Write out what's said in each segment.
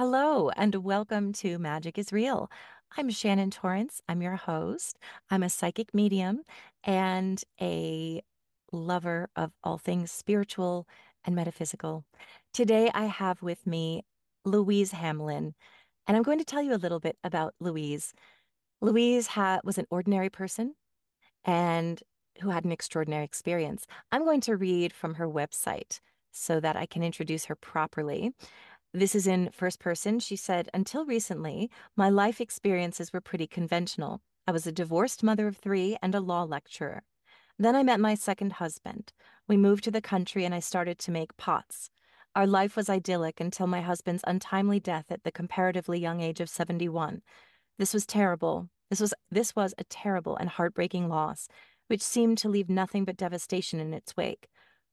Hello, and welcome to Magic is Real. I'm Shannon Torrence. I'm your host. I'm a psychic medium and a lover of all things spiritual and metaphysical. Today, I have with me Louise Hamlin, and I'm going to tell you a little bit about Louise. Louise ha- was an ordinary person and who had an extraordinary experience. I'm going to read from her website so that I can introduce her properly. This is in first person. She said, Until recently, my life experiences were pretty conventional. I was a divorced mother of three and a law lecturer. Then I met my second husband. We moved to the country and I started to make pots. Our life was idyllic until my husband's untimely death at the comparatively young age of 71. This was terrible. This was this was a terrible and heartbreaking loss, which seemed to leave nothing but devastation in its wake.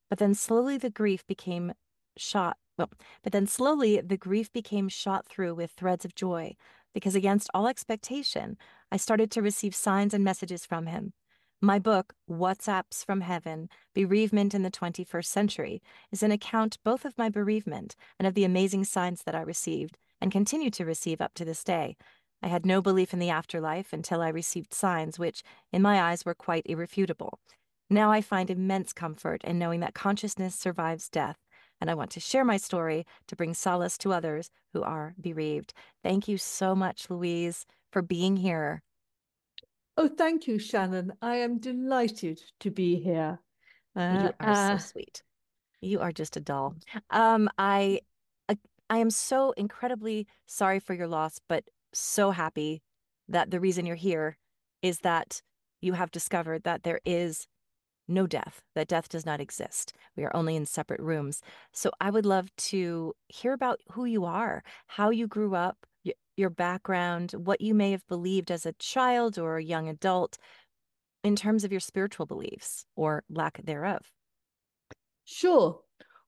But then slowly the grief became shot well, but then slowly the grief became shot through with threads of joy, because against all expectation, I started to receive signs and messages from him. My book, WhatsApps from Heaven Bereavement in the 21st Century, is an account both of my bereavement and of the amazing signs that I received and continue to receive up to this day. I had no belief in the afterlife until I received signs which, in my eyes, were quite irrefutable. Now I find immense comfort in knowing that consciousness survives death and I want to share my story to bring solace to others who are bereaved. Thank you so much, Louise, for being here. Oh, thank you, Shannon. I am delighted to be here. Uh, you are uh, so sweet. You are just a doll. Um, I, I, I am so incredibly sorry for your loss, but so happy that the reason you're here is that you have discovered that there is no death, that death does not exist. We are only in separate rooms. So I would love to hear about who you are, how you grew up, your background, what you may have believed as a child or a young adult in terms of your spiritual beliefs or lack thereof. Sure.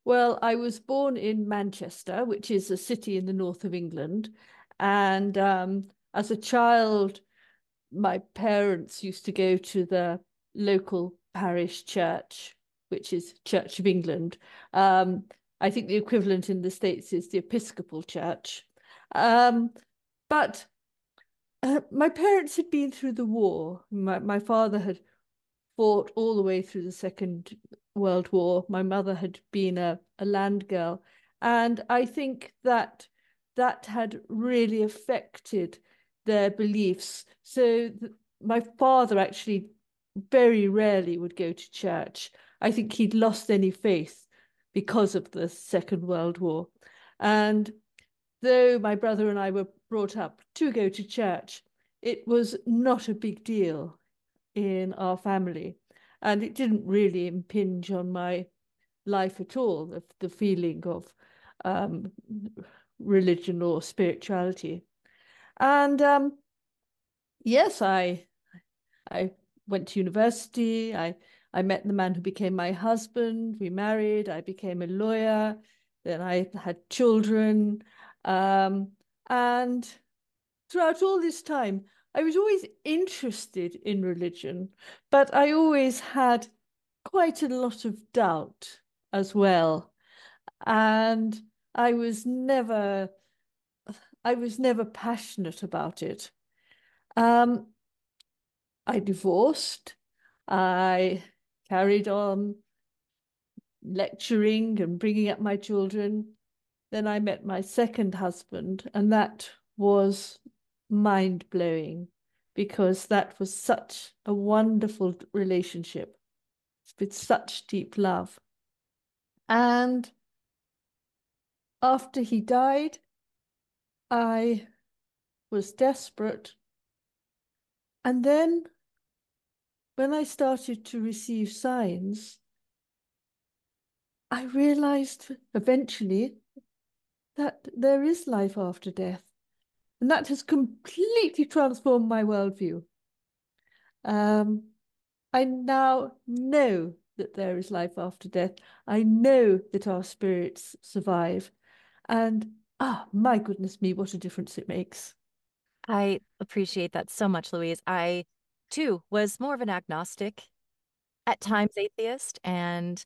Well, I was born in Manchester, which is a city in the north of England. And um, as a child, my parents used to go to the local parish church, which is Church of England. Um, I think the equivalent in the States is the Episcopal Church. Um, but uh, my parents had been through the war. My, my father had fought all the way through the Second World War. My mother had been a, a land girl. And I think that that had really affected their beliefs. So th- my father actually very rarely would go to church. I think he'd lost any faith because of the Second World War. And though my brother and I were brought up to go to church, it was not a big deal in our family. And it didn't really impinge on my life at all, the, the feeling of um, religion or spirituality. And um, yes, I I went to university. I I met the man who became my husband. We married. I became a lawyer. Then I had children. Um, and throughout all this time, I was always interested in religion, but I always had quite a lot of doubt as well. And I was never I was never passionate about it. Um, I divorced. I carried on lecturing and bringing up my children. Then I met my second husband, and that was mind blowing because that was such a wonderful relationship with such deep love. And after he died, I was desperate. And then when I started to receive signs, I realized eventually that there is life after death. And that has completely transformed my worldview. Um, I now know that there is life after death. I know that our spirits survive. And ah, my goodness me, what a difference it makes. I appreciate that so much, Louise. I too was more of an agnostic, at times atheist, and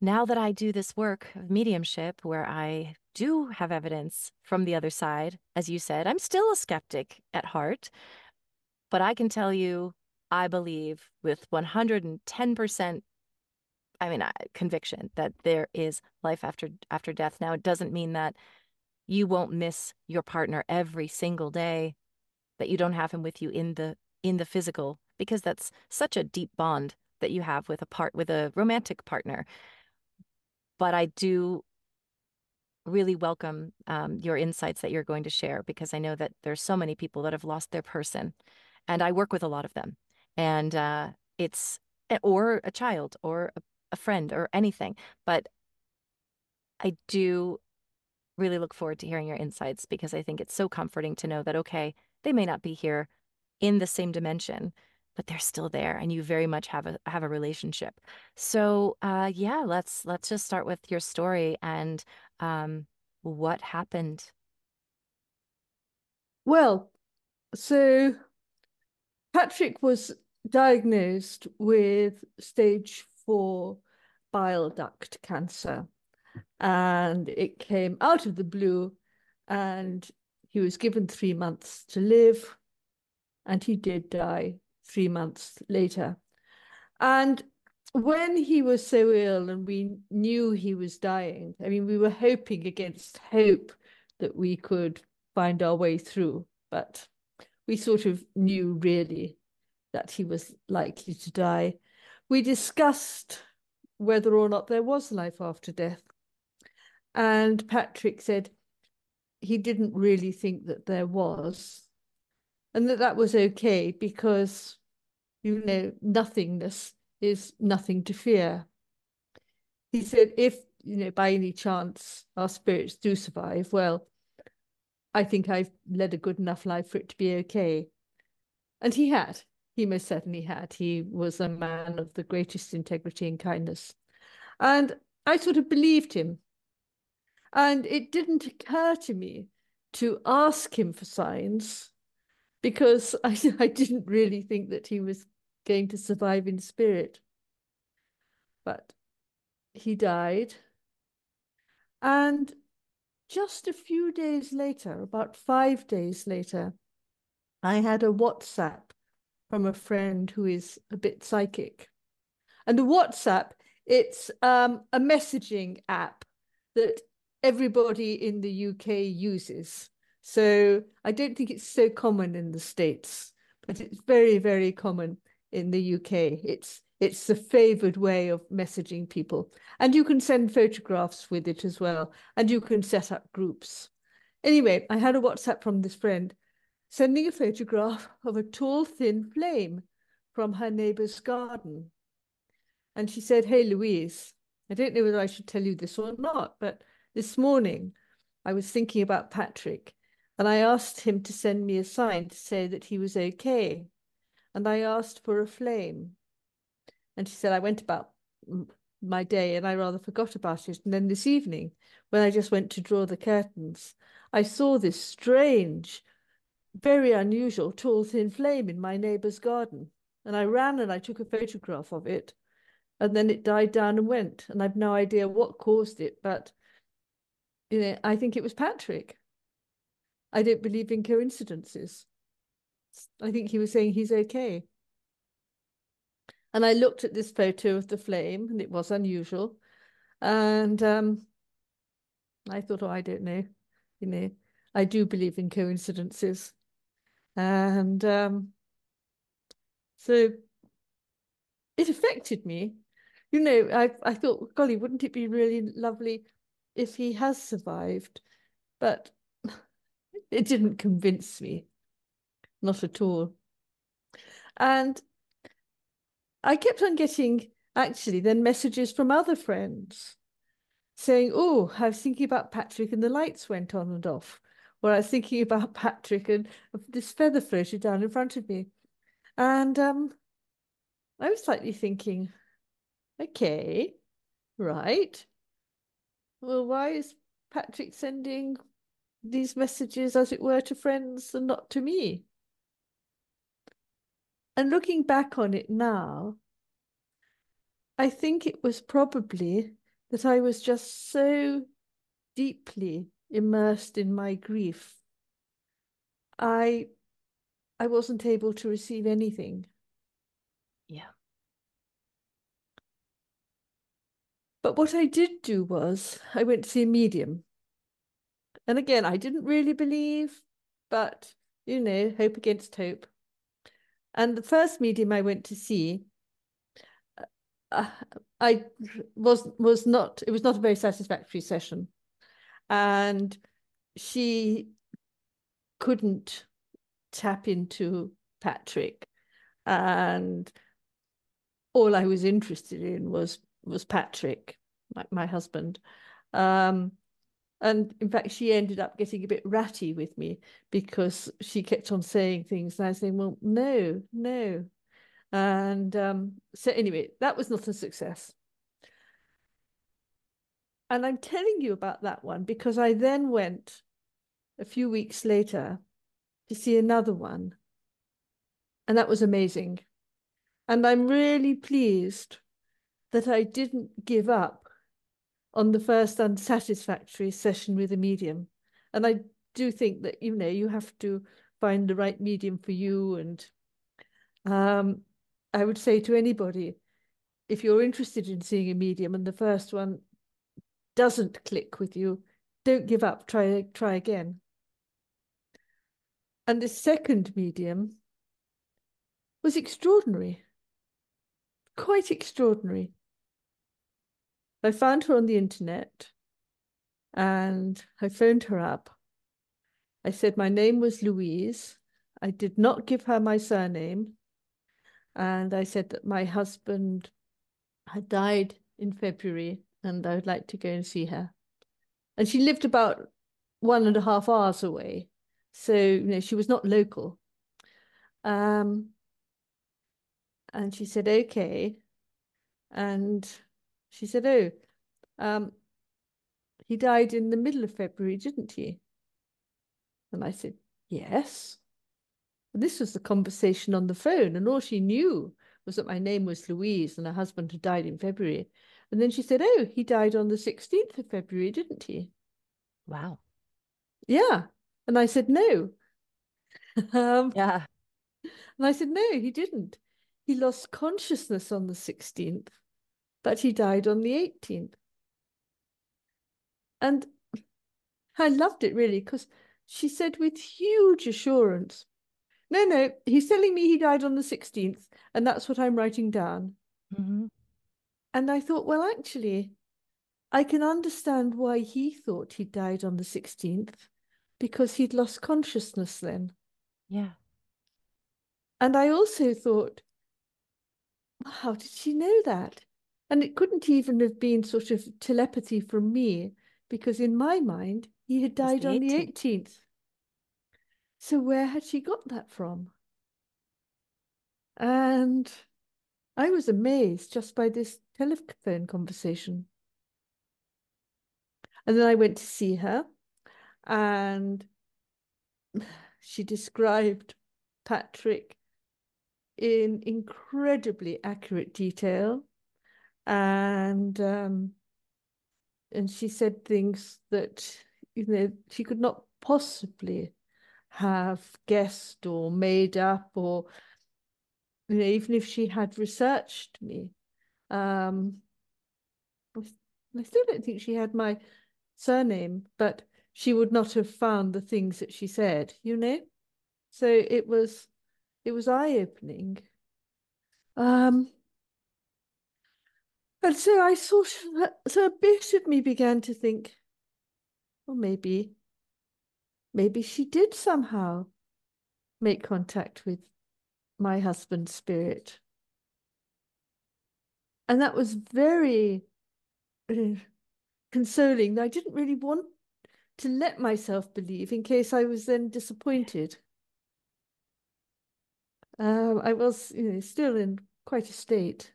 now that I do this work of mediumship where I do have evidence from the other side, as you said, I'm still a skeptic at heart, but I can tell you, I believe with 110%, I mean, conviction that there is life after after death. Now, it doesn't mean that you won't miss your partner every single day, that you don't have him with you in the in the physical, because that's such a deep bond that you have with a part with a romantic partner. But I do really welcome um, your insights that you're going to share because I know that there's so many people that have lost their person, and I work with a lot of them, and uh, it's or a child or a, a friend or anything, but I do really look forward to hearing your insights because I think it's so comforting to know that okay, they may not be here in the same dimension, but they're still there and you very much have a have a relationship. So uh, yeah, let's let's just start with your story and um, what happened. Well, so Patrick was diagnosed with stage four bile duct cancer, and it came out of the blue, and he was given three months to live, and he did die three months later. And when he was so ill and we knew he was dying, I mean, we were hoping against hope that we could find our way through, but we sort of knew really that he was likely to die. We discussed whether or not there was life after death. And Patrick said he didn't really think that there was, and that that was okay because you know, nothingness is nothing to fear. He said, if, you know, by any chance our spirits do survive, well, I think I've led a good enough life for it to be okay. And he had. He most certainly had. He was a man of the greatest integrity and kindness. And I sort of believed him. And it didn't occur to me to ask him for signs because I, I didn't really think that he was going to survive in spirit. But he died. And just a few days later, about five days later, I had a WhatsApp from a friend who is a bit psychic. And the WhatsApp, it's um, a messaging app that everybody in the UK uses. So I don't think it's so common in the States, but it's very, very common in the UK. It's it's the favored way of messaging people. And you can send photographs with it as well. And you can set up groups. Anyway, I had a WhatsApp from this friend sending a photograph of a tall, thin flame from her neighbor's garden. And she said, Hey, Louise, I don't know whether I should tell you this or not, but this morning I was thinking about Patrick and I asked him to send me a sign to say that he was okay. And I asked for a flame. And she said, I went about my day and I rather forgot about it. And then this evening, when I just went to draw the curtains, I saw this strange, very unusual, tall, thin flame in my neighbour's garden. And I ran and I took a photograph of it. And then it died down and went. And I've no idea what caused it, but you know, I think it was Patrick. I don't believe in coincidences. I think he was saying he's okay. And I looked at this photo of the flame, and it was unusual. And um, I thought, oh, I don't know. You know, I do believe in coincidences. And um, so it affected me. You know, I, I thought, golly, wouldn't it be really lovely if he has survived? But it didn't convince me, not at all. And I kept on getting actually then messages from other friends saying, Oh, I was thinking about Patrick and the lights went on and off. Or I was thinking about Patrick and this feather floated down in front of me. And um, I was slightly thinking, okay, right. Well, why is Patrick sending these messages, as it were, to friends and not to me. And looking back on it now, I think it was probably that I was just so deeply immersed in my grief. I I wasn't able to receive anything. Yeah. But what I did do was I went to see a medium. And again, I didn't really believe, but you know, hope against hope. And the first medium I went to see, uh, I was was not. It was not a very satisfactory session, and she couldn't tap into Patrick, and all I was interested in was was Patrick, my, my husband. Um, and in fact, she ended up getting a bit ratty with me because she kept on saying things. And I was saying, well, no, no. And um, so, anyway, that was not a success. And I'm telling you about that one because I then went a few weeks later to see another one. And that was amazing. And I'm really pleased that I didn't give up on the first unsatisfactory session with a medium. And I do think that, you know, you have to find the right medium for you. And um, I would say to anybody, if you're interested in seeing a medium and the first one doesn't click with you, don't give up, try, try again. And the second medium was extraordinary, quite extraordinary. I found her on the internet and I phoned her up. I said my name was Louise. I did not give her my surname. And I said that my husband had died in February and I would like to go and see her. And she lived about one and a half hours away. So, you know, she was not local. Um, and she said, okay. And she said, Oh, um, he died in the middle of February, didn't he? And I said, Yes. And this was the conversation on the phone, and all she knew was that my name was Louise and her husband had died in February. And then she said, Oh, he died on the 16th of February, didn't he? Wow. Yeah. And I said, No. um, yeah. And I said, No, he didn't. He lost consciousness on the 16th but he died on the 18th. And I loved it really because she said with huge assurance, no, no, he's telling me he died on the 16th, and that's what I'm writing down. Mm-hmm. And I thought, well, actually, I can understand why he thought he died on the 16th because he'd lost consciousness then. Yeah. And I also thought, how did she know that? And it couldn't even have been sort of telepathy from me, because in my mind, he had died the on 18th. the 18th. So where had she got that from? And I was amazed just by this telephone conversation. And then I went to see her, and she described Patrick in incredibly accurate detail and um, and she said things that you know she could not possibly have guessed or made up or you know even if she had researched me. Um I still don't think she had my surname but she would not have found the things that she said you know? So it was it was eye-opening. Um and so I sort so a bit of me began to think, well, maybe, maybe she did somehow make contact with my husband's spirit. And that was very uh, consoling. I didn't really want to let myself believe in case I was then disappointed. Um, I was, you know, still in quite a state.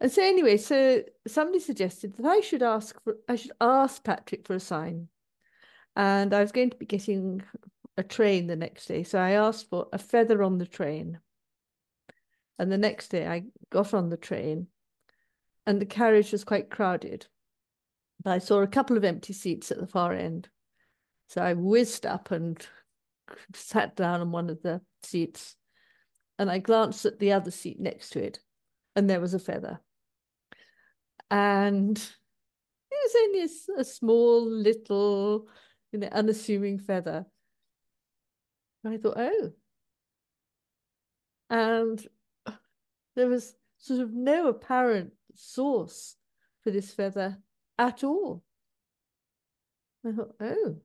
And so anyway, so somebody suggested that I should ask for I should ask Patrick for a sign. And I was going to be getting a train the next day. So I asked for a feather on the train. And the next day I got on the train and the carriage was quite crowded. But I saw a couple of empty seats at the far end. So I whizzed up and sat down on one of the seats. And I glanced at the other seat next to it, and there was a feather. And it was only a, a small, little, you know, unassuming feather. And I thought, oh. And there was sort of no apparent source for this feather at all. I thought, oh.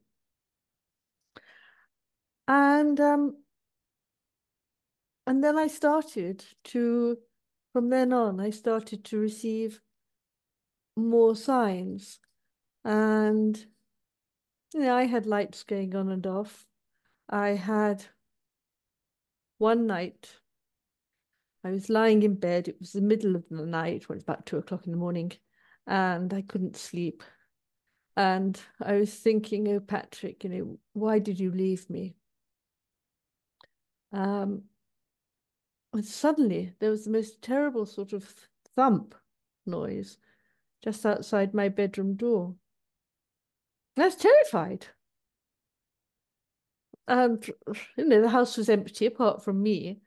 And um, and then I started to, from then on, I started to receive more signs. And you know, I had lights going on and off. I had one night, I was lying in bed. It was the middle of the night, when it's about two o'clock in the morning, and I couldn't sleep. And I was thinking, oh, Patrick, you know, why did you leave me? Um, and suddenly there was the most terrible sort of thump noise just outside my bedroom door. I was terrified. And, you know, the house was empty apart from me.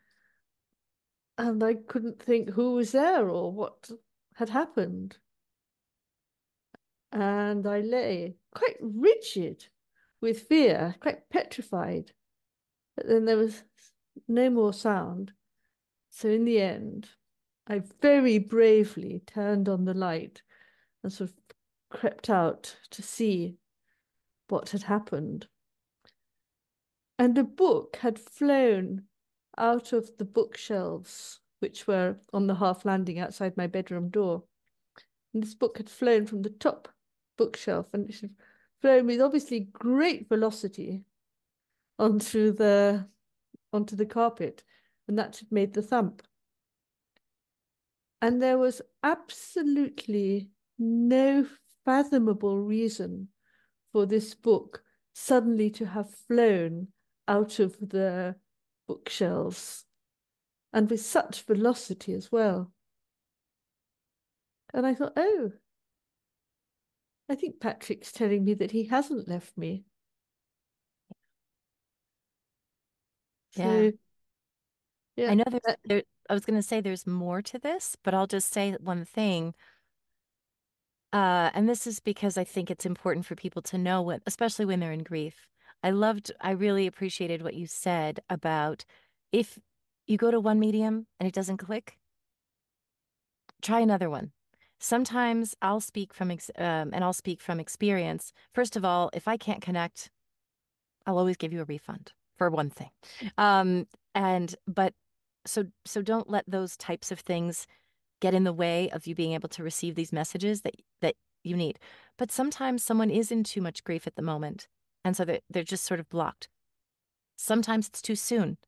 And I couldn't think who was there or what had happened. And I lay quite rigid with fear, quite petrified. But then there was no more sound. So in the end, I very bravely turned on the light and sort of crept out to see what had happened. And a book had flown out of the bookshelves, which were on the half landing outside my bedroom door. And this book had flown from the top bookshelf and it had flown with obviously great velocity onto the onto the carpet, and that had made the thump. And there was absolutely no fathomable reason for this book suddenly to have flown out of the bookshelves and with such velocity as well. And I thought, oh, I think Patrick's telling me that he hasn't left me. Yeah. So, yeah. I know there's, there, I was going to say there's more to this, but I'll just say one thing. Uh, and this is because I think it's important for people to know what, especially when they're in grief. I loved, I really appreciated what you said about if you go to one medium and it doesn't click, try another one. Sometimes I'll speak from, um, and I'll speak from experience. First of all, if I can't connect, I'll always give you a refund for one thing. Um, and, but so, so don't let those types of things get in the way of you being able to receive these messages that that you need. But sometimes someone is in too much grief at the moment, and so they're, they're just sort of blocked. Sometimes it's too soon.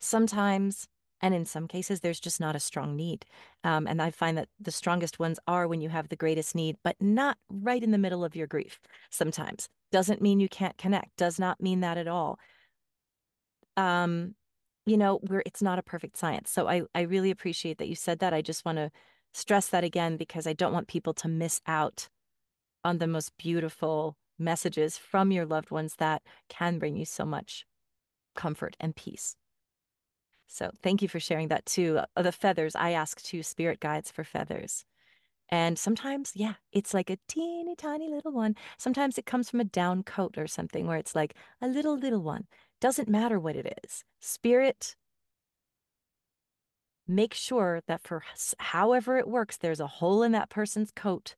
Sometimes, and in some cases, there's just not a strong need. Um, and I find that the strongest ones are when you have the greatest need, but not right in the middle of your grief. Sometimes doesn't mean you can't connect. Does not mean that at all. Um, you know, where it's not a perfect science. So I, I really appreciate that you said that. I just want to stress that again because I don't want people to miss out on the most beautiful messages from your loved ones that can bring you so much comfort and peace. So thank you for sharing that too. Uh, the feathers, I ask two spirit guides for feathers. And sometimes, yeah, it's like a teeny tiny little one. Sometimes it comes from a down coat or something where it's like a little, little one. Doesn't matter what it is. Spirit, make sure that for however it works, there's a hole in that person's coat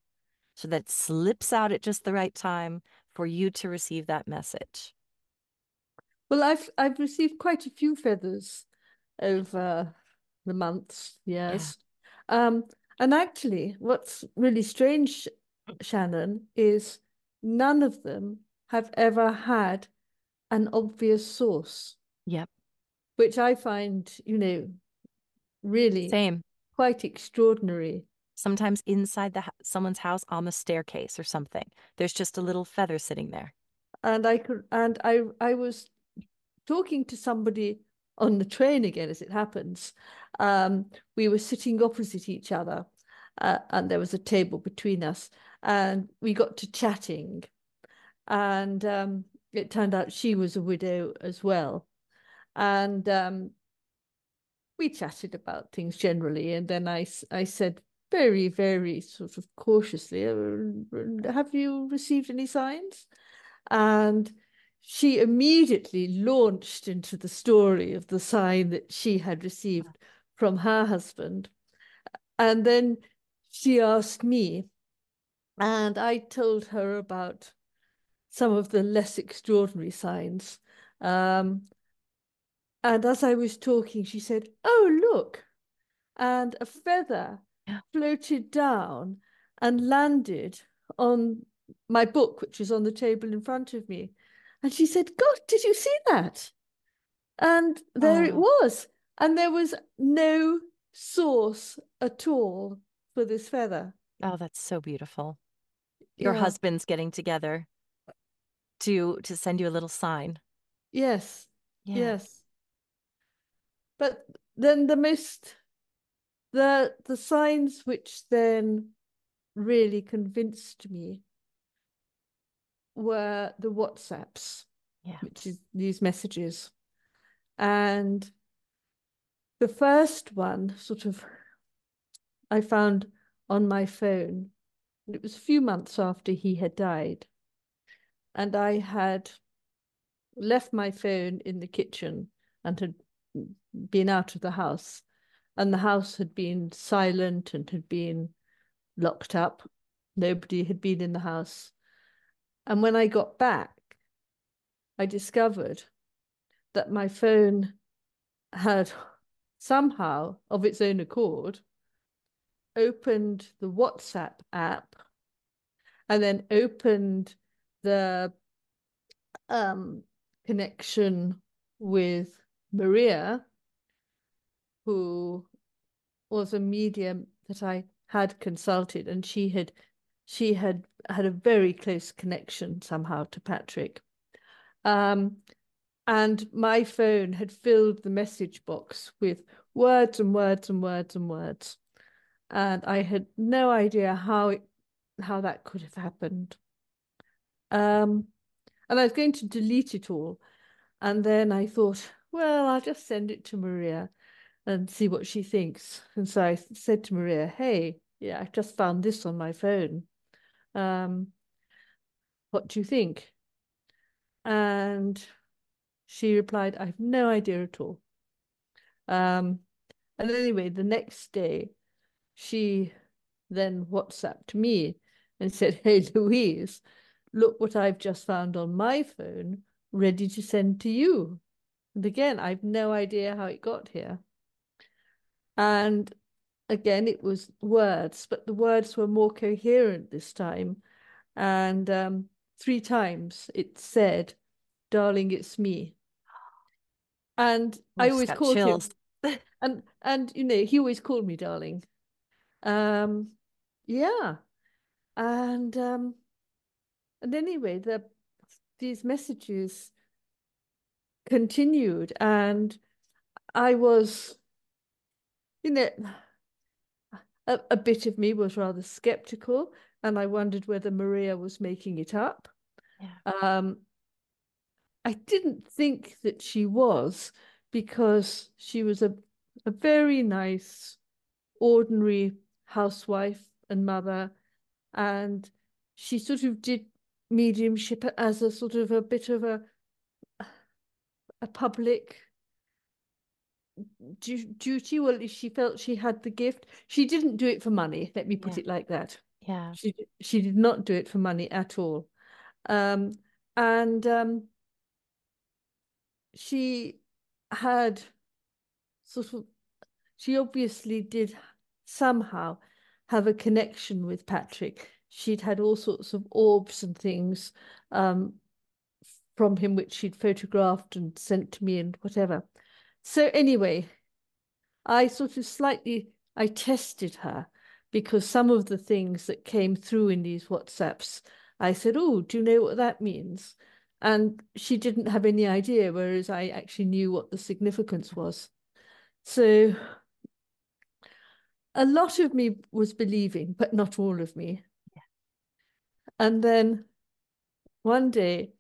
so that it slips out at just the right time for you to receive that message. Well, I've I've received quite a few feathers over the months, yes. Yeah. Um, and actually, what's really strange, Shannon, is none of them have ever had an obvious source. Yep. Which I find, you know, really same quite extraordinary. Sometimes inside the someone's house on the staircase or something, there's just a little feather sitting there. And I could, and I, I was talking to somebody on the train again, as it happens. Um, we were sitting opposite each other, uh, and there was a table between us, and we got to chatting, and um, it turned out she was a widow as well, and um, we chatted about things generally, and then I I said very very sort of cautiously, uh, "Have you received any signs?" And she immediately launched into the story of the sign that she had received from her husband. And then she asked me, and I told her about some of the less extraordinary signs. Um, and as I was talking, she said, Oh, look. And a feather yeah. floated down and landed on my book, which was on the table in front of me. And she said, God, did you see that? And there oh. it was. And there was no source at all for this feather. Oh, that's so beautiful. Your yeah. husband's getting together to to send you a little sign. Yes. Yeah. Yes. But then the most the the signs which then really convinced me were the WhatsApps, yeah. which is these messages. And the first one, sort of, I found on my phone. It was a few months after he had died. And I had left my phone in the kitchen and had been out of the house. And the house had been silent and had been locked up. Nobody had been in the house. And when I got back, I discovered that my phone had somehow, of its own accord, opened the WhatsApp app and then opened the um, connection with Maria, who was a medium that I had consulted, and she had she had had a very close connection somehow to Patrick. Um, and my phone had filled the message box with words and words and words and words. And I had no idea how it how that could have happened. Um, and I was going to delete it all. And then I thought, well, I'll just send it to Maria and see what she thinks. And so I said to Maria, hey, yeah, I just found this on my phone. Um, what do you think? And she replied, I have no idea at all. Um, and anyway, the next day, she then WhatsApped me and said, Hey, Louise, look what I've just found on my phone, ready to send to you. And again, I've no idea how it got here. And again, it was words, but the words were more coherent this time. And um, three times it said, Darling, it's me. And I, I always called chills. him. And and you know, he always called me darling. Um yeah. And um and anyway, the these messages continued and I was you know a, a bit of me was rather skeptical and I wondered whether Maria was making it up. Yeah. Um, I didn't think that she was because she was a, a very nice, ordinary housewife and mother. And she sort of did mediumship as a sort of a bit of a a public duty? Well she felt she had the gift she didn't do it for money let me put yeah. it like that. Yeah. She she did not do it for money at all. Um, and um, she had sort of she obviously did somehow have a connection with Patrick she'd had all sorts of orbs and things um, from him which she'd photographed and sent to me and whatever so anyway, I sort of slightly I tested her because some of the things that came through in these WhatsApps, I said, "Oh, do you know what that means?" And she didn't have any idea, whereas I actually knew what the significance was. So a lot of me was believing, but not all of me. And then one day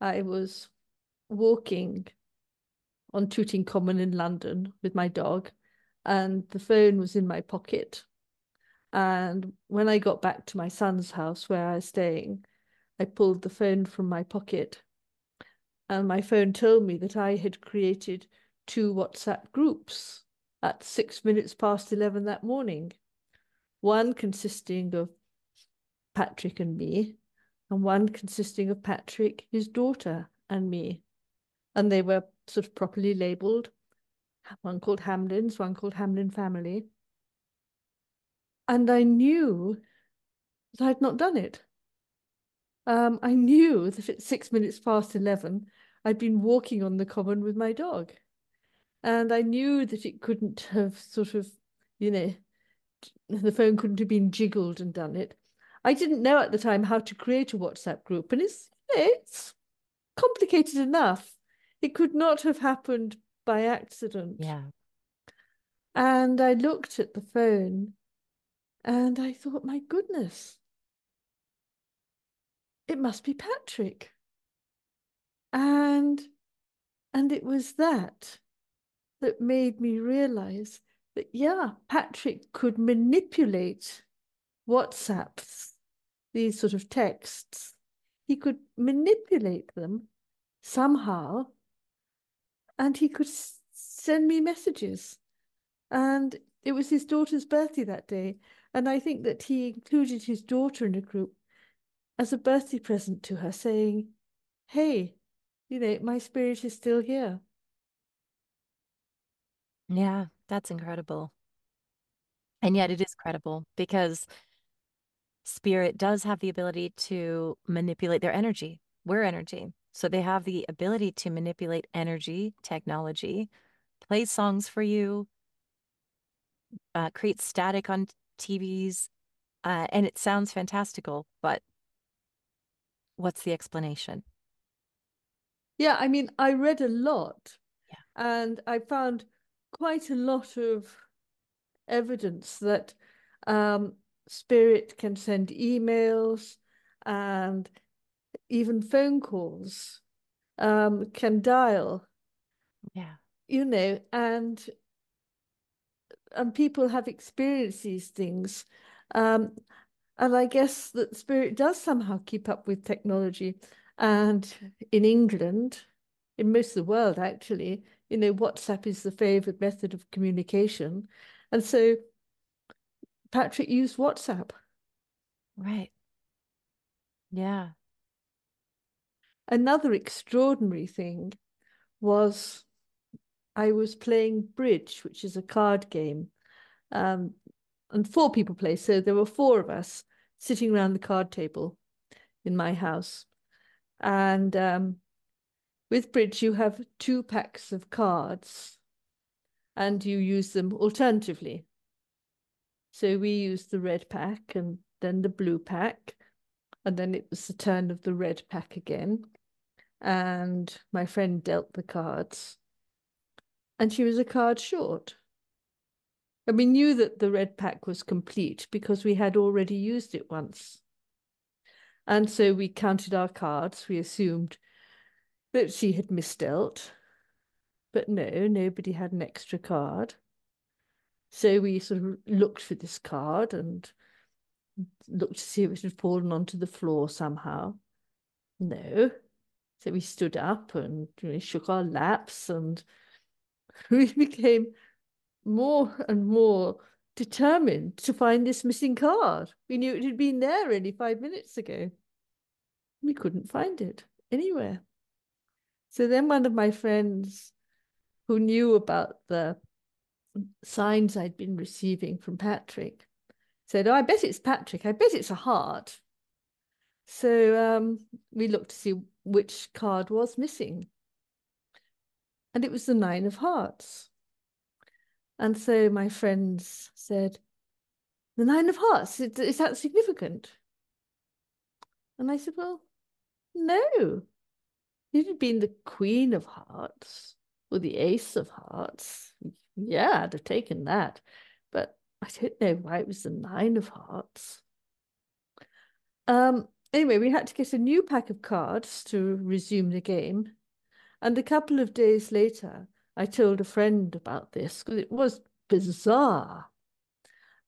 I was walking on Tooting Common in London with my dog, and the phone was in my pocket. And when I got back to my son's house where I was staying, I pulled the phone from my pocket. And my phone told me that I had created two WhatsApp groups at six minutes past 11 that morning. One consisting of Patrick and me, and one consisting of Patrick, his daughter, and me. And they were sort of properly labeled one called Hamlin's, one called Hamlin Family. And I knew that I'd not done it. Um, I knew that at six minutes past 11, I'd been walking on the common with my dog. And I knew that it couldn't have sort of, you know, the phone couldn't have been jiggled and done it. I didn't know at the time how to create a WhatsApp group, and it's it's complicated enough. It could not have happened by accident. Yeah. And I looked at the phone and I thought, my goodness, it must be Patrick. And and it was that that made me realize that yeah, Patrick could manipulate WhatsApps, these sort of texts. He could manipulate them somehow and he could send me messages. And it was his daughter's birthday that day. And I think that he included his daughter in a group as a birthday present to her, saying, Hey, you know, my spirit is still here. Yeah, that's incredible. And yet it is credible because spirit does have the ability to manipulate their energy. We're energy. So they have the ability to manipulate energy, technology, play songs for you, uh, create static on TVs, uh, and it sounds fantastical, but what's the explanation? Yeah, I mean, I read a lot yeah. and I found quite a lot of evidence that um, spirit can send emails and even phone calls um, can dial. Yeah. You know, and and people have experienced these things. Um, and I guess that spirit does somehow keep up with technology. And in England, in most of the world, actually, you know, WhatsApp is the favorite method of communication. And so Patrick used WhatsApp. Right. Yeah. Another extraordinary thing was I was playing bridge, which is a card game. Um, and four people play. So there were four of us sitting around the card table in my house. And um, with bridge, you have two packs of cards and you use them alternatively. So we used the red pack and then the blue pack. And then it was the turn of the red pack again. And my friend dealt the cards. And she was a card short. And we knew that the red pack was complete because we had already used it once. And so we counted our cards. We assumed that she had misdealt. But no, nobody had an extra card. So we sort of looked for this card and looked to see if it had fallen onto the floor somehow. No. So we stood up and we shook our laps and we became more and more determined to find this missing card. We knew it had been there only five minutes ago. We couldn't find it anywhere. So then one of my friends who knew about the signs I'd been receiving from Patrick said, Oh, I bet it's Patrick. I bet it's a heart. So um, we looked to see which card was missing. And it was the Nine of Hearts. And so my friends said, The Nine of Hearts, is, is that significant? And I said, Well, no. It had been the Queen of Hearts or the Ace of Hearts. Yeah, I'd have taken that. But I don't know why it was the nine of hearts. Um, anyway, we had to get a new pack of cards to resume the game. And a couple of days later, I told a friend about this because it was bizarre.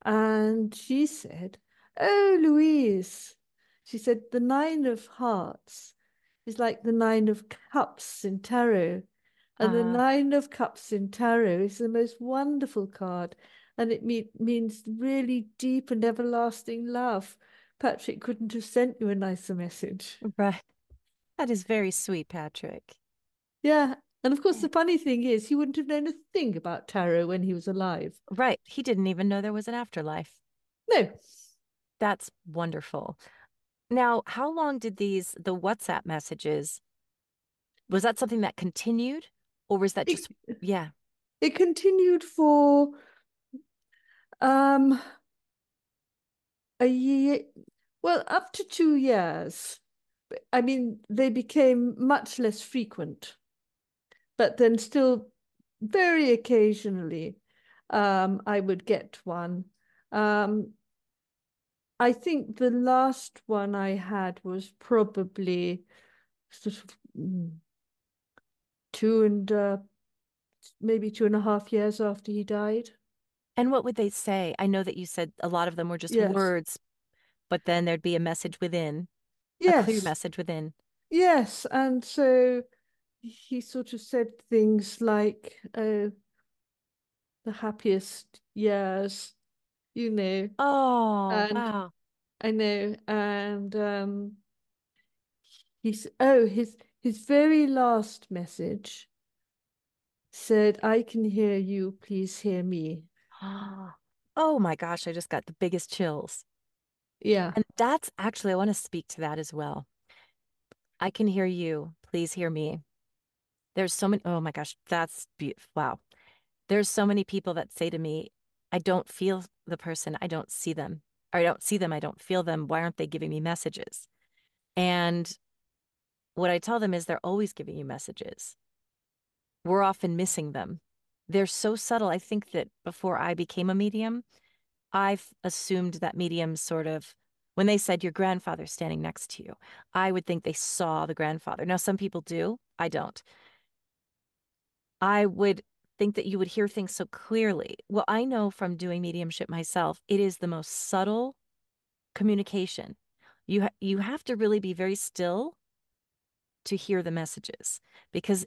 And she said, Oh, Louise, she said, the nine of hearts is like the nine of cups in tarot. And the Uh, nine of cups in tarot is the most wonderful card. And it me means really deep and everlasting love. Patrick couldn't have sent you a nicer message. right. That is very sweet, Patrick. Yeah. And of course, the funny thing is, he wouldn't have known a thing about tarot when he was alive. Right. He didn't even know there was an afterlife. No, That's wonderful. Now, how long did these, the WhatsApp messages, was that something that continued or is that it, just, yeah. it continued for um a year, well, up to two years. I mean, they became much less frequent, but then still very occasionally um, I would get one. Um, I think the last one I had was probably sort of mm, two and uh, maybe two and a half years after he died. And what would they say? I know that you said a lot of them were just Yes, words, but then there'd be a message within, a yes, message within. yes. And so he sort of said things like, "Oh, the happiest years," you know, Oh, and wow. I know, and um, he's oh his his very last message said, "I can hear you, please hear me." Oh my gosh, I just got the biggest chills. Yeah, And that's actually, I want to speak to that as well. I can hear you. Please hear me. There's so many, oh my gosh, that's beautiful. Wow. There's so many people that say to me, I don't feel the person, I don't see them, or I don't see them, I don't feel them. Why aren't they giving me messages? And what I tell them is they're always giving you messages. We're often missing them. They're so subtle. I think that before I became a medium, I've assumed that mediums sort of, when they said your grandfather's standing next to you, I would think they saw the grandfather. Now, some people do. I don't. I would think that you would hear things so clearly. Well, I know from doing mediumship myself, it is the most subtle communication. You ha you have to really be very still to hear the messages because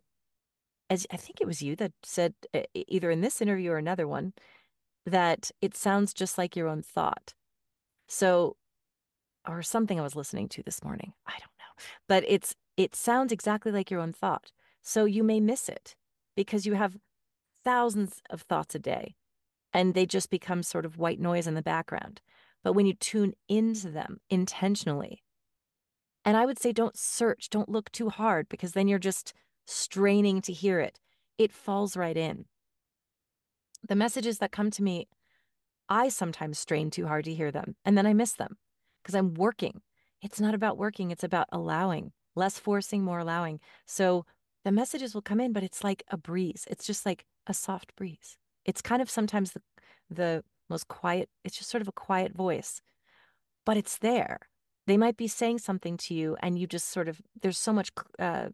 as I think it was you that said either in this interview or another one that it sounds just like your own thought. So, or something I was listening to this morning. I don't know. But it's it sounds exactly like your own thought. So you may miss it because you have thousands of thoughts a day and they just become sort of white noise in the background. But when you tune into them intentionally, and I would say don't search, don't look too hard because then you're just straining to hear it. It falls right in. The messages that come to me, I sometimes strain too hard to hear them and then I miss them because I'm working. It's not about working, it's about allowing, less forcing, more allowing. So the messages will come in, but it's like a breeze. It's just like a soft breeze. It's kind of sometimes the the most quiet, it's just sort of a quiet voice, but it's there. They might be saying something to you, and you just sort of, there's so much uh,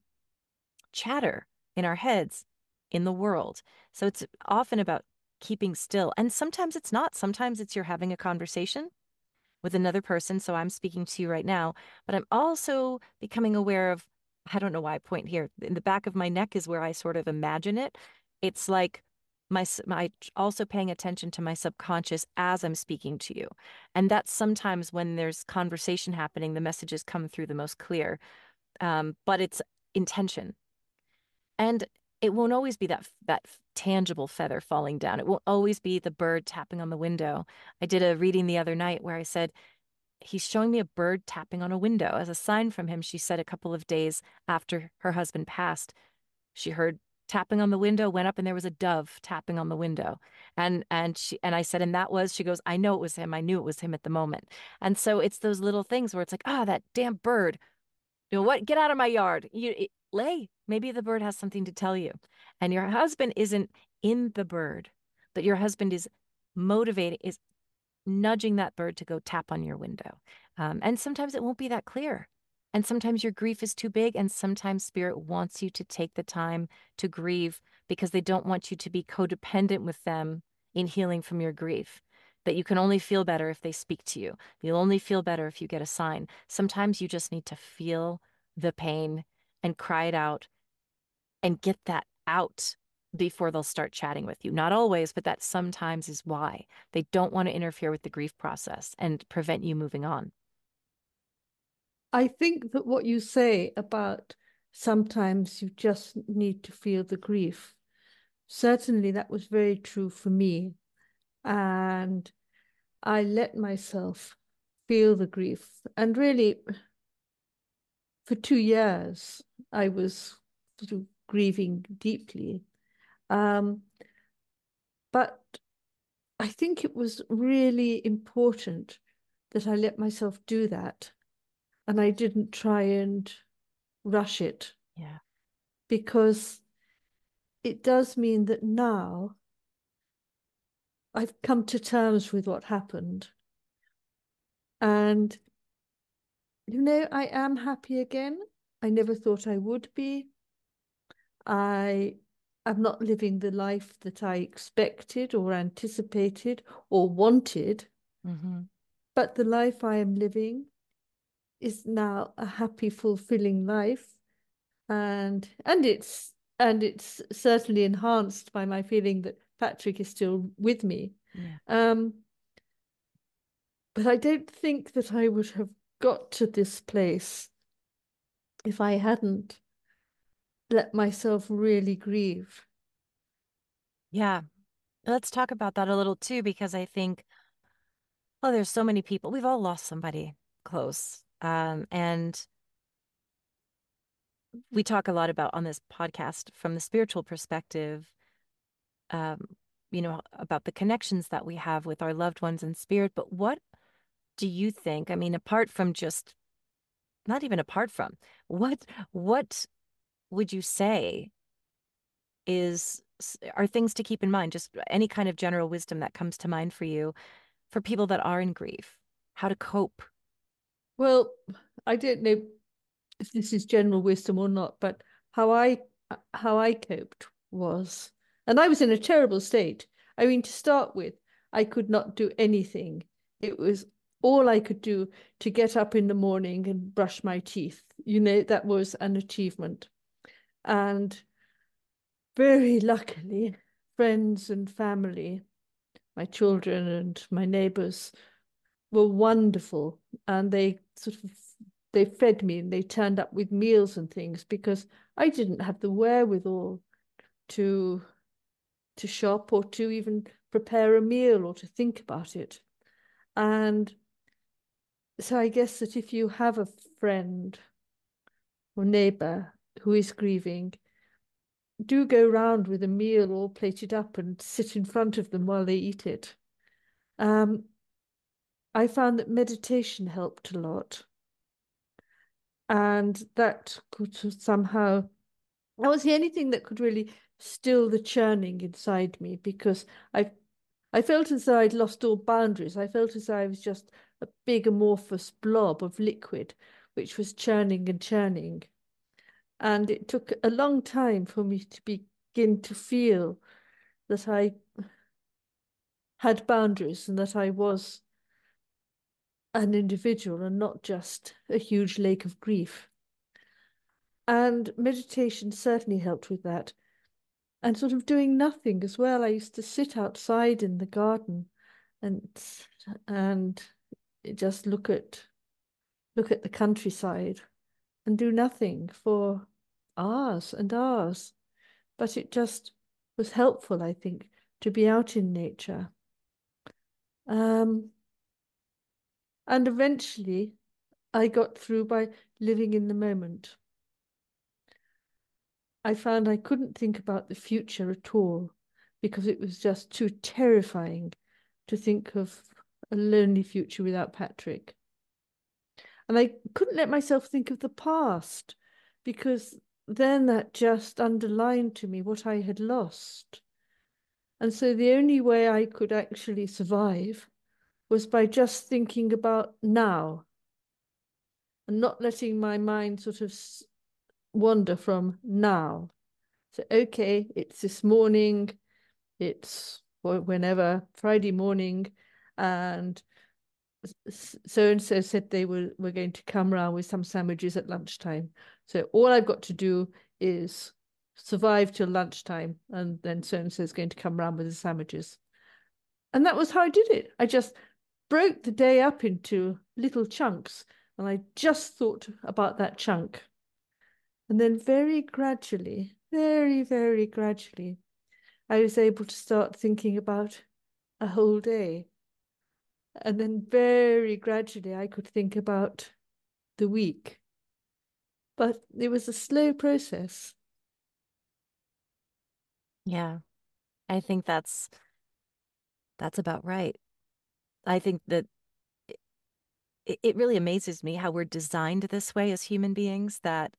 chatter in our heads in the world. So it's often about keeping still. And sometimes it's not. Sometimes it's you're having a conversation with another person. So I'm speaking to you right now, but I'm also becoming aware of, I don't know why I point here. In the back of my neck is where I sort of imagine it. It's like my, my also paying attention to my subconscious as I'm speaking to you. And that's sometimes when there's conversation happening, the messages come through the most clear. Um, but it's intention. And it won't always be that that tangible feather falling down. It won't always be the bird tapping on the window. I did a reading the other night where I said, he's showing me a bird tapping on a window as a sign from him. She said a couple of days after her husband passed, she heard tapping on the window, went up and there was a dove tapping on the window. And and she and I said, and that was, she goes, I know it was him. I knew it was him at the moment. And so it's those little things where it's like, ah, oh, that damn bird. You know what? Get out of my yard. You it, lay. Maybe the bird has something to tell you. And your husband isn't in the bird, but your husband is motivating is nudging that bird to go tap on your window. Um, and sometimes it won't be that clear. And sometimes your grief is too big, and sometimes spirit wants you to take the time to grieve because they don't want you to be codependent with them in healing from your grief. That you can only feel better if they speak to you. You'll only feel better if you get a sign. Sometimes you just need to feel the pain and cry it out and get that out before they'll start chatting with you. Not always, but that sometimes is why. They don't want to interfere with the grief process and prevent you moving on. I think that what you say about sometimes you just need to feel the grief, certainly that was very true for me. And I let myself feel the grief. And really, for two years, I was sort of grieving deeply. Um, but I think it was really important that I let myself do that and I didn't try and rush it. Yeah. Because it does mean that now I've come to terms with what happened. And, you know, I am happy again. I never thought I would be. I am not living the life that I expected or anticipated or wanted. Mm-hmm. But the life I am living is now a happy, fulfilling life. And and it's and it's certainly enhanced by my feeling that Patrick is still with me. Yeah. Um, but I don't think that I would have got to this place if I hadn't let myself really grieve. Yeah. Let's talk about that a little too, because I think, well, there's so many people. We've all lost somebody close. Um, and we talk a lot about on this podcast from the spiritual perspective, um, you know, about the connections that we have with our loved ones in spirit. But what do you think? I mean, apart from just, not even apart from, what, what would you say is are things to keep in mind just any kind of general wisdom that comes to mind for you for people that are in grief how to cope well i don't know if this is general wisdom or not but how i how i coped was and i was in a terrible state. I mean to start with i could not do anything. It was all i could do to get up in the morning and brush my teeth. You know that was an achievement. And very luckily, friends and family, my children and my neighbors were wonderful. And they sort of they fed me and they turned up with meals and things because I didn't have the wherewithal to to shop or to even prepare a meal or to think about it. And so I guess that if you have a friend or neighbor who is grieving, do go round with a meal all plated up and sit in front of them while they eat it. Um, I found that meditation helped a lot. And that could somehow, that was the only thing that could really still the churning inside me because I I felt as though I'd lost all boundaries. I felt as though I was just a big amorphous blob of liquid which was churning and churning. And it took a long time for me to begin to feel that I had boundaries and that I was an individual and not just a huge lake of grief. And meditation certainly helped with that. And sort of doing nothing as well. I used to sit outside in the garden and and just look at look at the countryside and do nothing for hours and hours. But it just was helpful, I think, to be out in nature. Um, and eventually, I got through by living in the moment. I found I couldn't think about the future at all because it was just too terrifying to think of a lonely future without Patrick. And I couldn't let myself think of the past because then that just underlined to me what I had lost. And so the only way I could actually survive was by just thinking about now and not letting my mind sort of wander from now. So, okay, it's this morning, it's whenever, Friday morning, and so and so said they were, were going to come around with some sandwiches at lunchtime. So all I've got to do is survive till lunchtime, and then so and so is going to come around with the sandwiches. And that was how I did it. I just broke the day up into little chunks, and I just thought about that chunk. And then very gradually, very, very gradually, I was able to start thinking about a whole day. And then very gradually, I could think about the week. But it was a slow process. Yeah. I think that's that's about right. I think that it, it really amazes me how we're designed this way as human beings that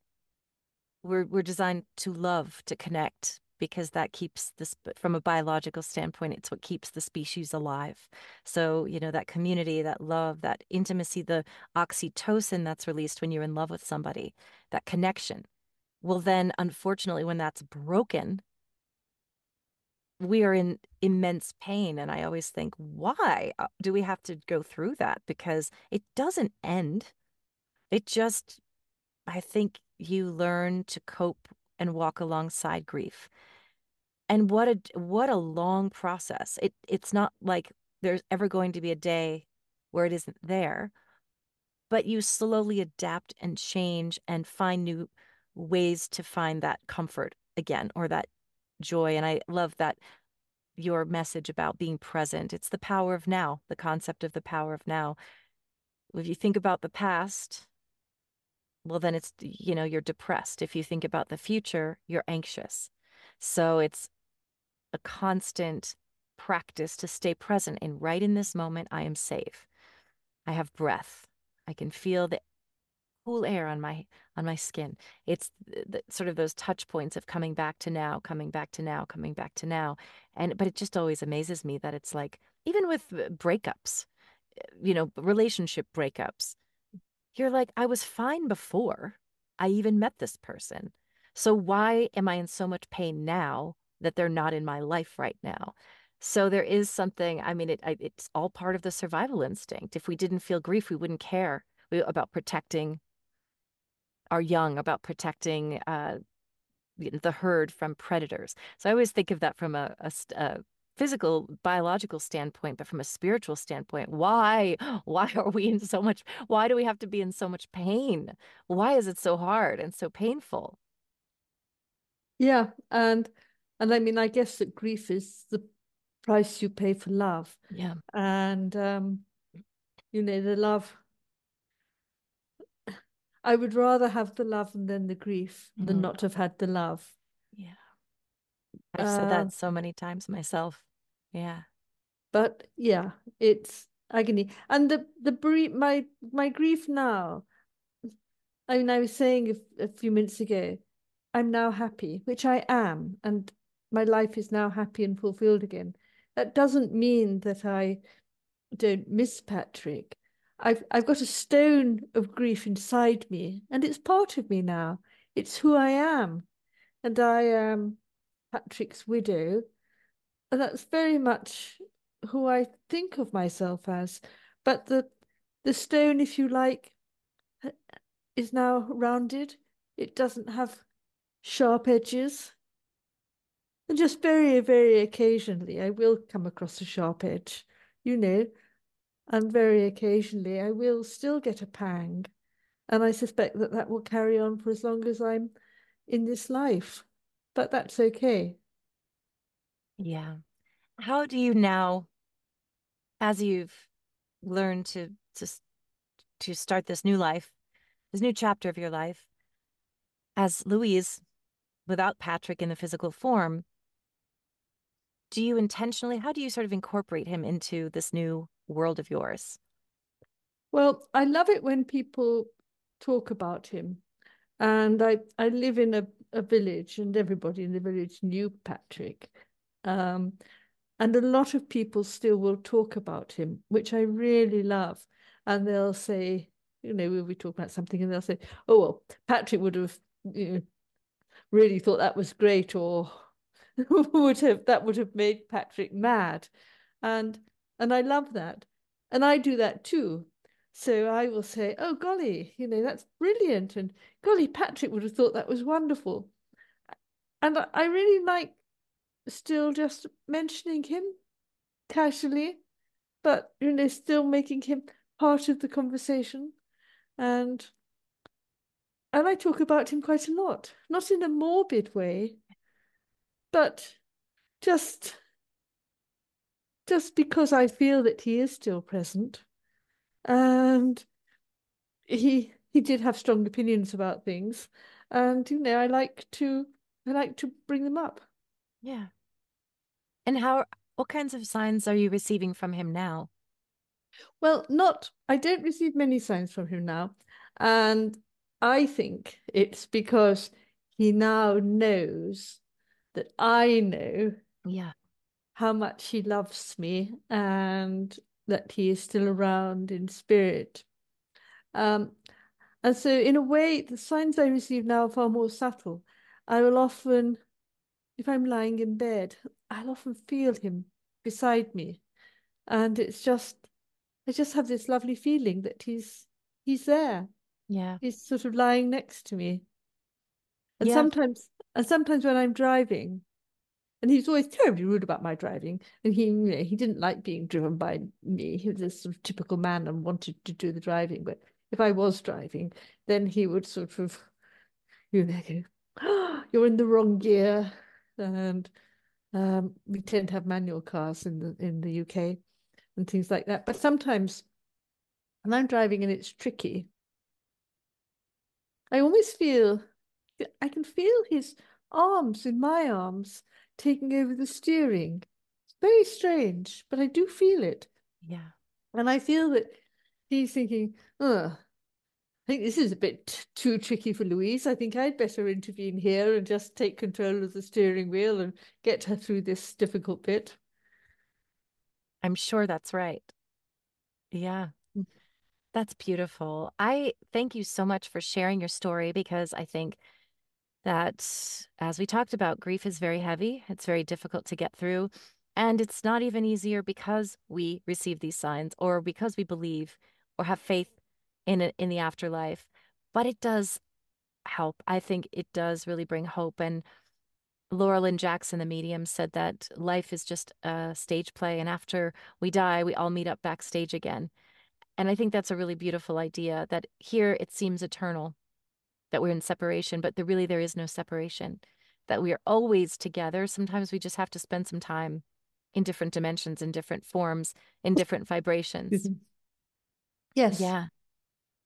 we're we're designed to love, to connect, because that keeps this from a biological standpoint it's what keeps the species alive. So you know that community that love that intimacy the oxytocin that's released when you're in love with somebody that connection. Well then unfortunately when that's broken we are in immense pain and i always think why uh, do we have to go through that because it doesn't end it just i think you learn to cope and walk alongside grief. And what a what a long process. It it's not like there's ever going to be a day where it isn't there, but you slowly adapt and change and find new ways to find that comfort again or that joy. And I love that your message about being present. It's the power of now, the concept of the power of now. If you think about the past, well, then it's, you know, you're depressed. If you think about the future, you're anxious. So it's a constant practice to stay present and right in this moment, I am safe. I have breath. I can feel the cool air on my on my skin. It's sort of those touch points of coming back to now, coming back to now, coming back to now. And but it just always amazes me that it's like even with uh, breakups, uh, you know, relationship breakups, you're like, I was fine before I even met this person. So why am I in so much pain now that they're not in my life right now? So there is something, I mean, it, it's all part of the survival instinct. If we didn't feel grief, we wouldn't care about protecting our young, about protecting uh, the herd from predators. So I always think of that from a, a, a physical biological standpoint but from a spiritual standpoint why why are we in so much why do we have to be in so much pain? Why is it so hard and so painful? Yeah and and i mean i guess that grief is the price you pay for love. Yeah. And um you know the love i would rather have the love than the grief mm. than not have had the love yeah I've said that uh, so many times myself. Yeah. But yeah, it's agony. And the the brief my my grief now. I mean, I was saying a, a few minutes ago, I'm now happy, which I am, and my life is now happy and fulfilled again. That doesn't mean that I don't miss Patrick. I've I've got a stone of grief inside me, and it's part of me now. It's who I am, and I am Patrick's widow, and that's very much who I think of myself as. But the the stone, if you like, is now rounded. It doesn't have sharp edges. And just very, very occasionally, I will come across a sharp edge, you know, and very occasionally I will still get a pang. And I suspect that that will carry on for as long as I'm in this life. But that's okay. Yeah. How do you now, as you've learned to to to start this new life, this new chapter of your life, as Louise, without Patrick in the physical form, do you intentionally, how do you sort of incorporate him into this new world of yours? Well, I love it when people talk about him. And I, I live in a, a village, and everybody in the village knew Patrick. Um, And a lot of people still will talk about him, which I really love. And they'll say, you know, we'll be talking about something and they'll say, oh, well, Patrick would have you know, really thought that was great or would have that would have made Patrick mad. And and I love that. And I do that too. So I will say, oh golly, you know, that's brilliant. And golly, Patrick would have thought that was wonderful. And I really like still just mentioning him casually, but you know, still making him part of the conversation. And and I talk about him quite a lot, not in a morbid way, but just just because I feel that he is still present. And he he did have strong opinions about things. And you know, I like to I like to bring them up. Yeah. And how what kinds of signs are you receiving from him now? Well, not I don't receive many signs from him now. And I think it's because he now knows that I know yeah how much he loves me and that he is still around in spirit. Um, and so, in a way, the signs I receive now are far more subtle. I will often, if I'm lying in bed, I'll often feel him beside me. And it's just, I just have this lovely feeling that he's he's there. Yeah. He's sort of lying next to me. And yeah. sometimes and sometimes when I'm driving, and he was always terribly rude about my driving, and he you know, he didn't like being driven by me. He was a sort of typical man and wanted to do the driving. But if I was driving, then he would sort of, you know, go, oh, "You're in the wrong gear," and um, we tend to have manual cars in the in the UK and things like that. But sometimes, when I'm driving and it's tricky, I almost feel I can feel his arms in my arms taking over the steering. It's very strange, but I do feel it. Yeah. And I feel that he's thinking, oh, I think this is a bit too tricky for Louise. I think I'd better intervene here and just take control of the steering wheel and get her through this difficult bit. I'm sure that's right. Yeah. Mm. That's beautiful. I thank you so much for sharing your story because I think that, as we talked about, grief is very heavy. It's very difficult to get through. And it's not even easier because we receive these signs or because we believe or have faith in in the afterlife. But it does help. I think it does really bring hope. And Laura Lynne Jackson, the medium, said that life is just a stage play. And after we die, we all meet up backstage again. And I think that's a really beautiful idea that here it seems eternal that we're in separation, but there really there is no separation, that we are always together. Sometimes we just have to spend some time in different dimensions, in different forms, in different vibrations. Yes. Yeah.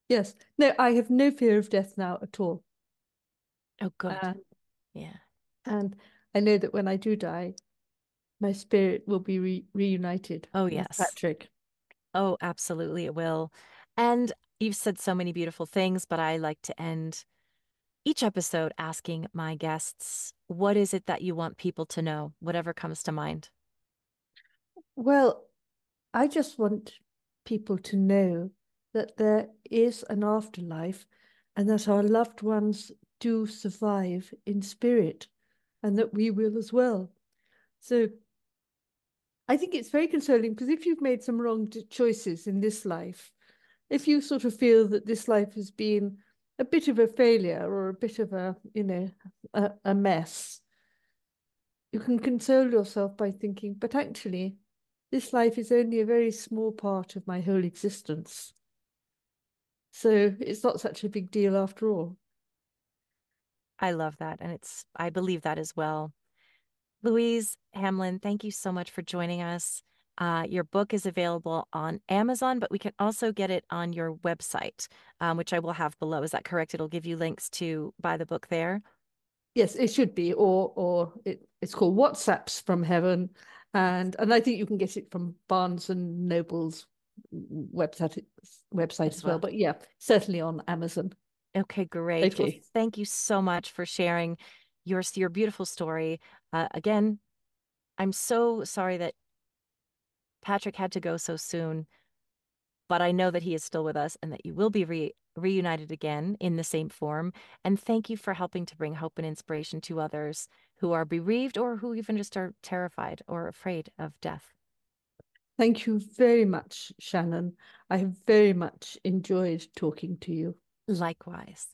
Yes. No, I have no fear of death now at all. Oh, good. Uh, yeah. And I know that when I do die, my spirit will be re- reunited. Oh, yes. Patrick. Oh, absolutely, it will. And you've said so many beautiful things, but I like to end each episode asking my guests, what is it that you want people to know, whatever comes to mind? Well, I just want people to know that there is an afterlife and that our loved ones do survive in spirit and that we will as well. So I think it's very consoling because if you've made some wrong choices in this life, if you sort of feel that this life has been a bit of a failure or a bit of a, you know, a, a mess, you can console yourself by thinking, but actually, this life is only a very small part of my whole existence. So it's not such a big deal after all. I love that. And it's, I believe that as well. Louise Hamlin, thank you so much for joining us. Uh, your book is available on Amazon, but we can also get it on your website, um, which I will have below. Is that correct? It'll give you links to buy the book there. Yes, it should be, or or it, it's called WhatsApps from Heaven, and and I think you can get it from Barnes and Noble's website website as, as well. well. But yeah, certainly on Amazon. Okay, great. Okay. Well, thank you so much for sharing your your beautiful story. Uh, again, I'm so sorry that Patrick had to go so soon, but I know that he is still with us and that you will be re reunited again in the same form. And thank you for helping to bring hope and inspiration to others who are bereaved or who even just are terrified or afraid of death. Thank you very much, Shannon. I have very much enjoyed talking to you. Likewise.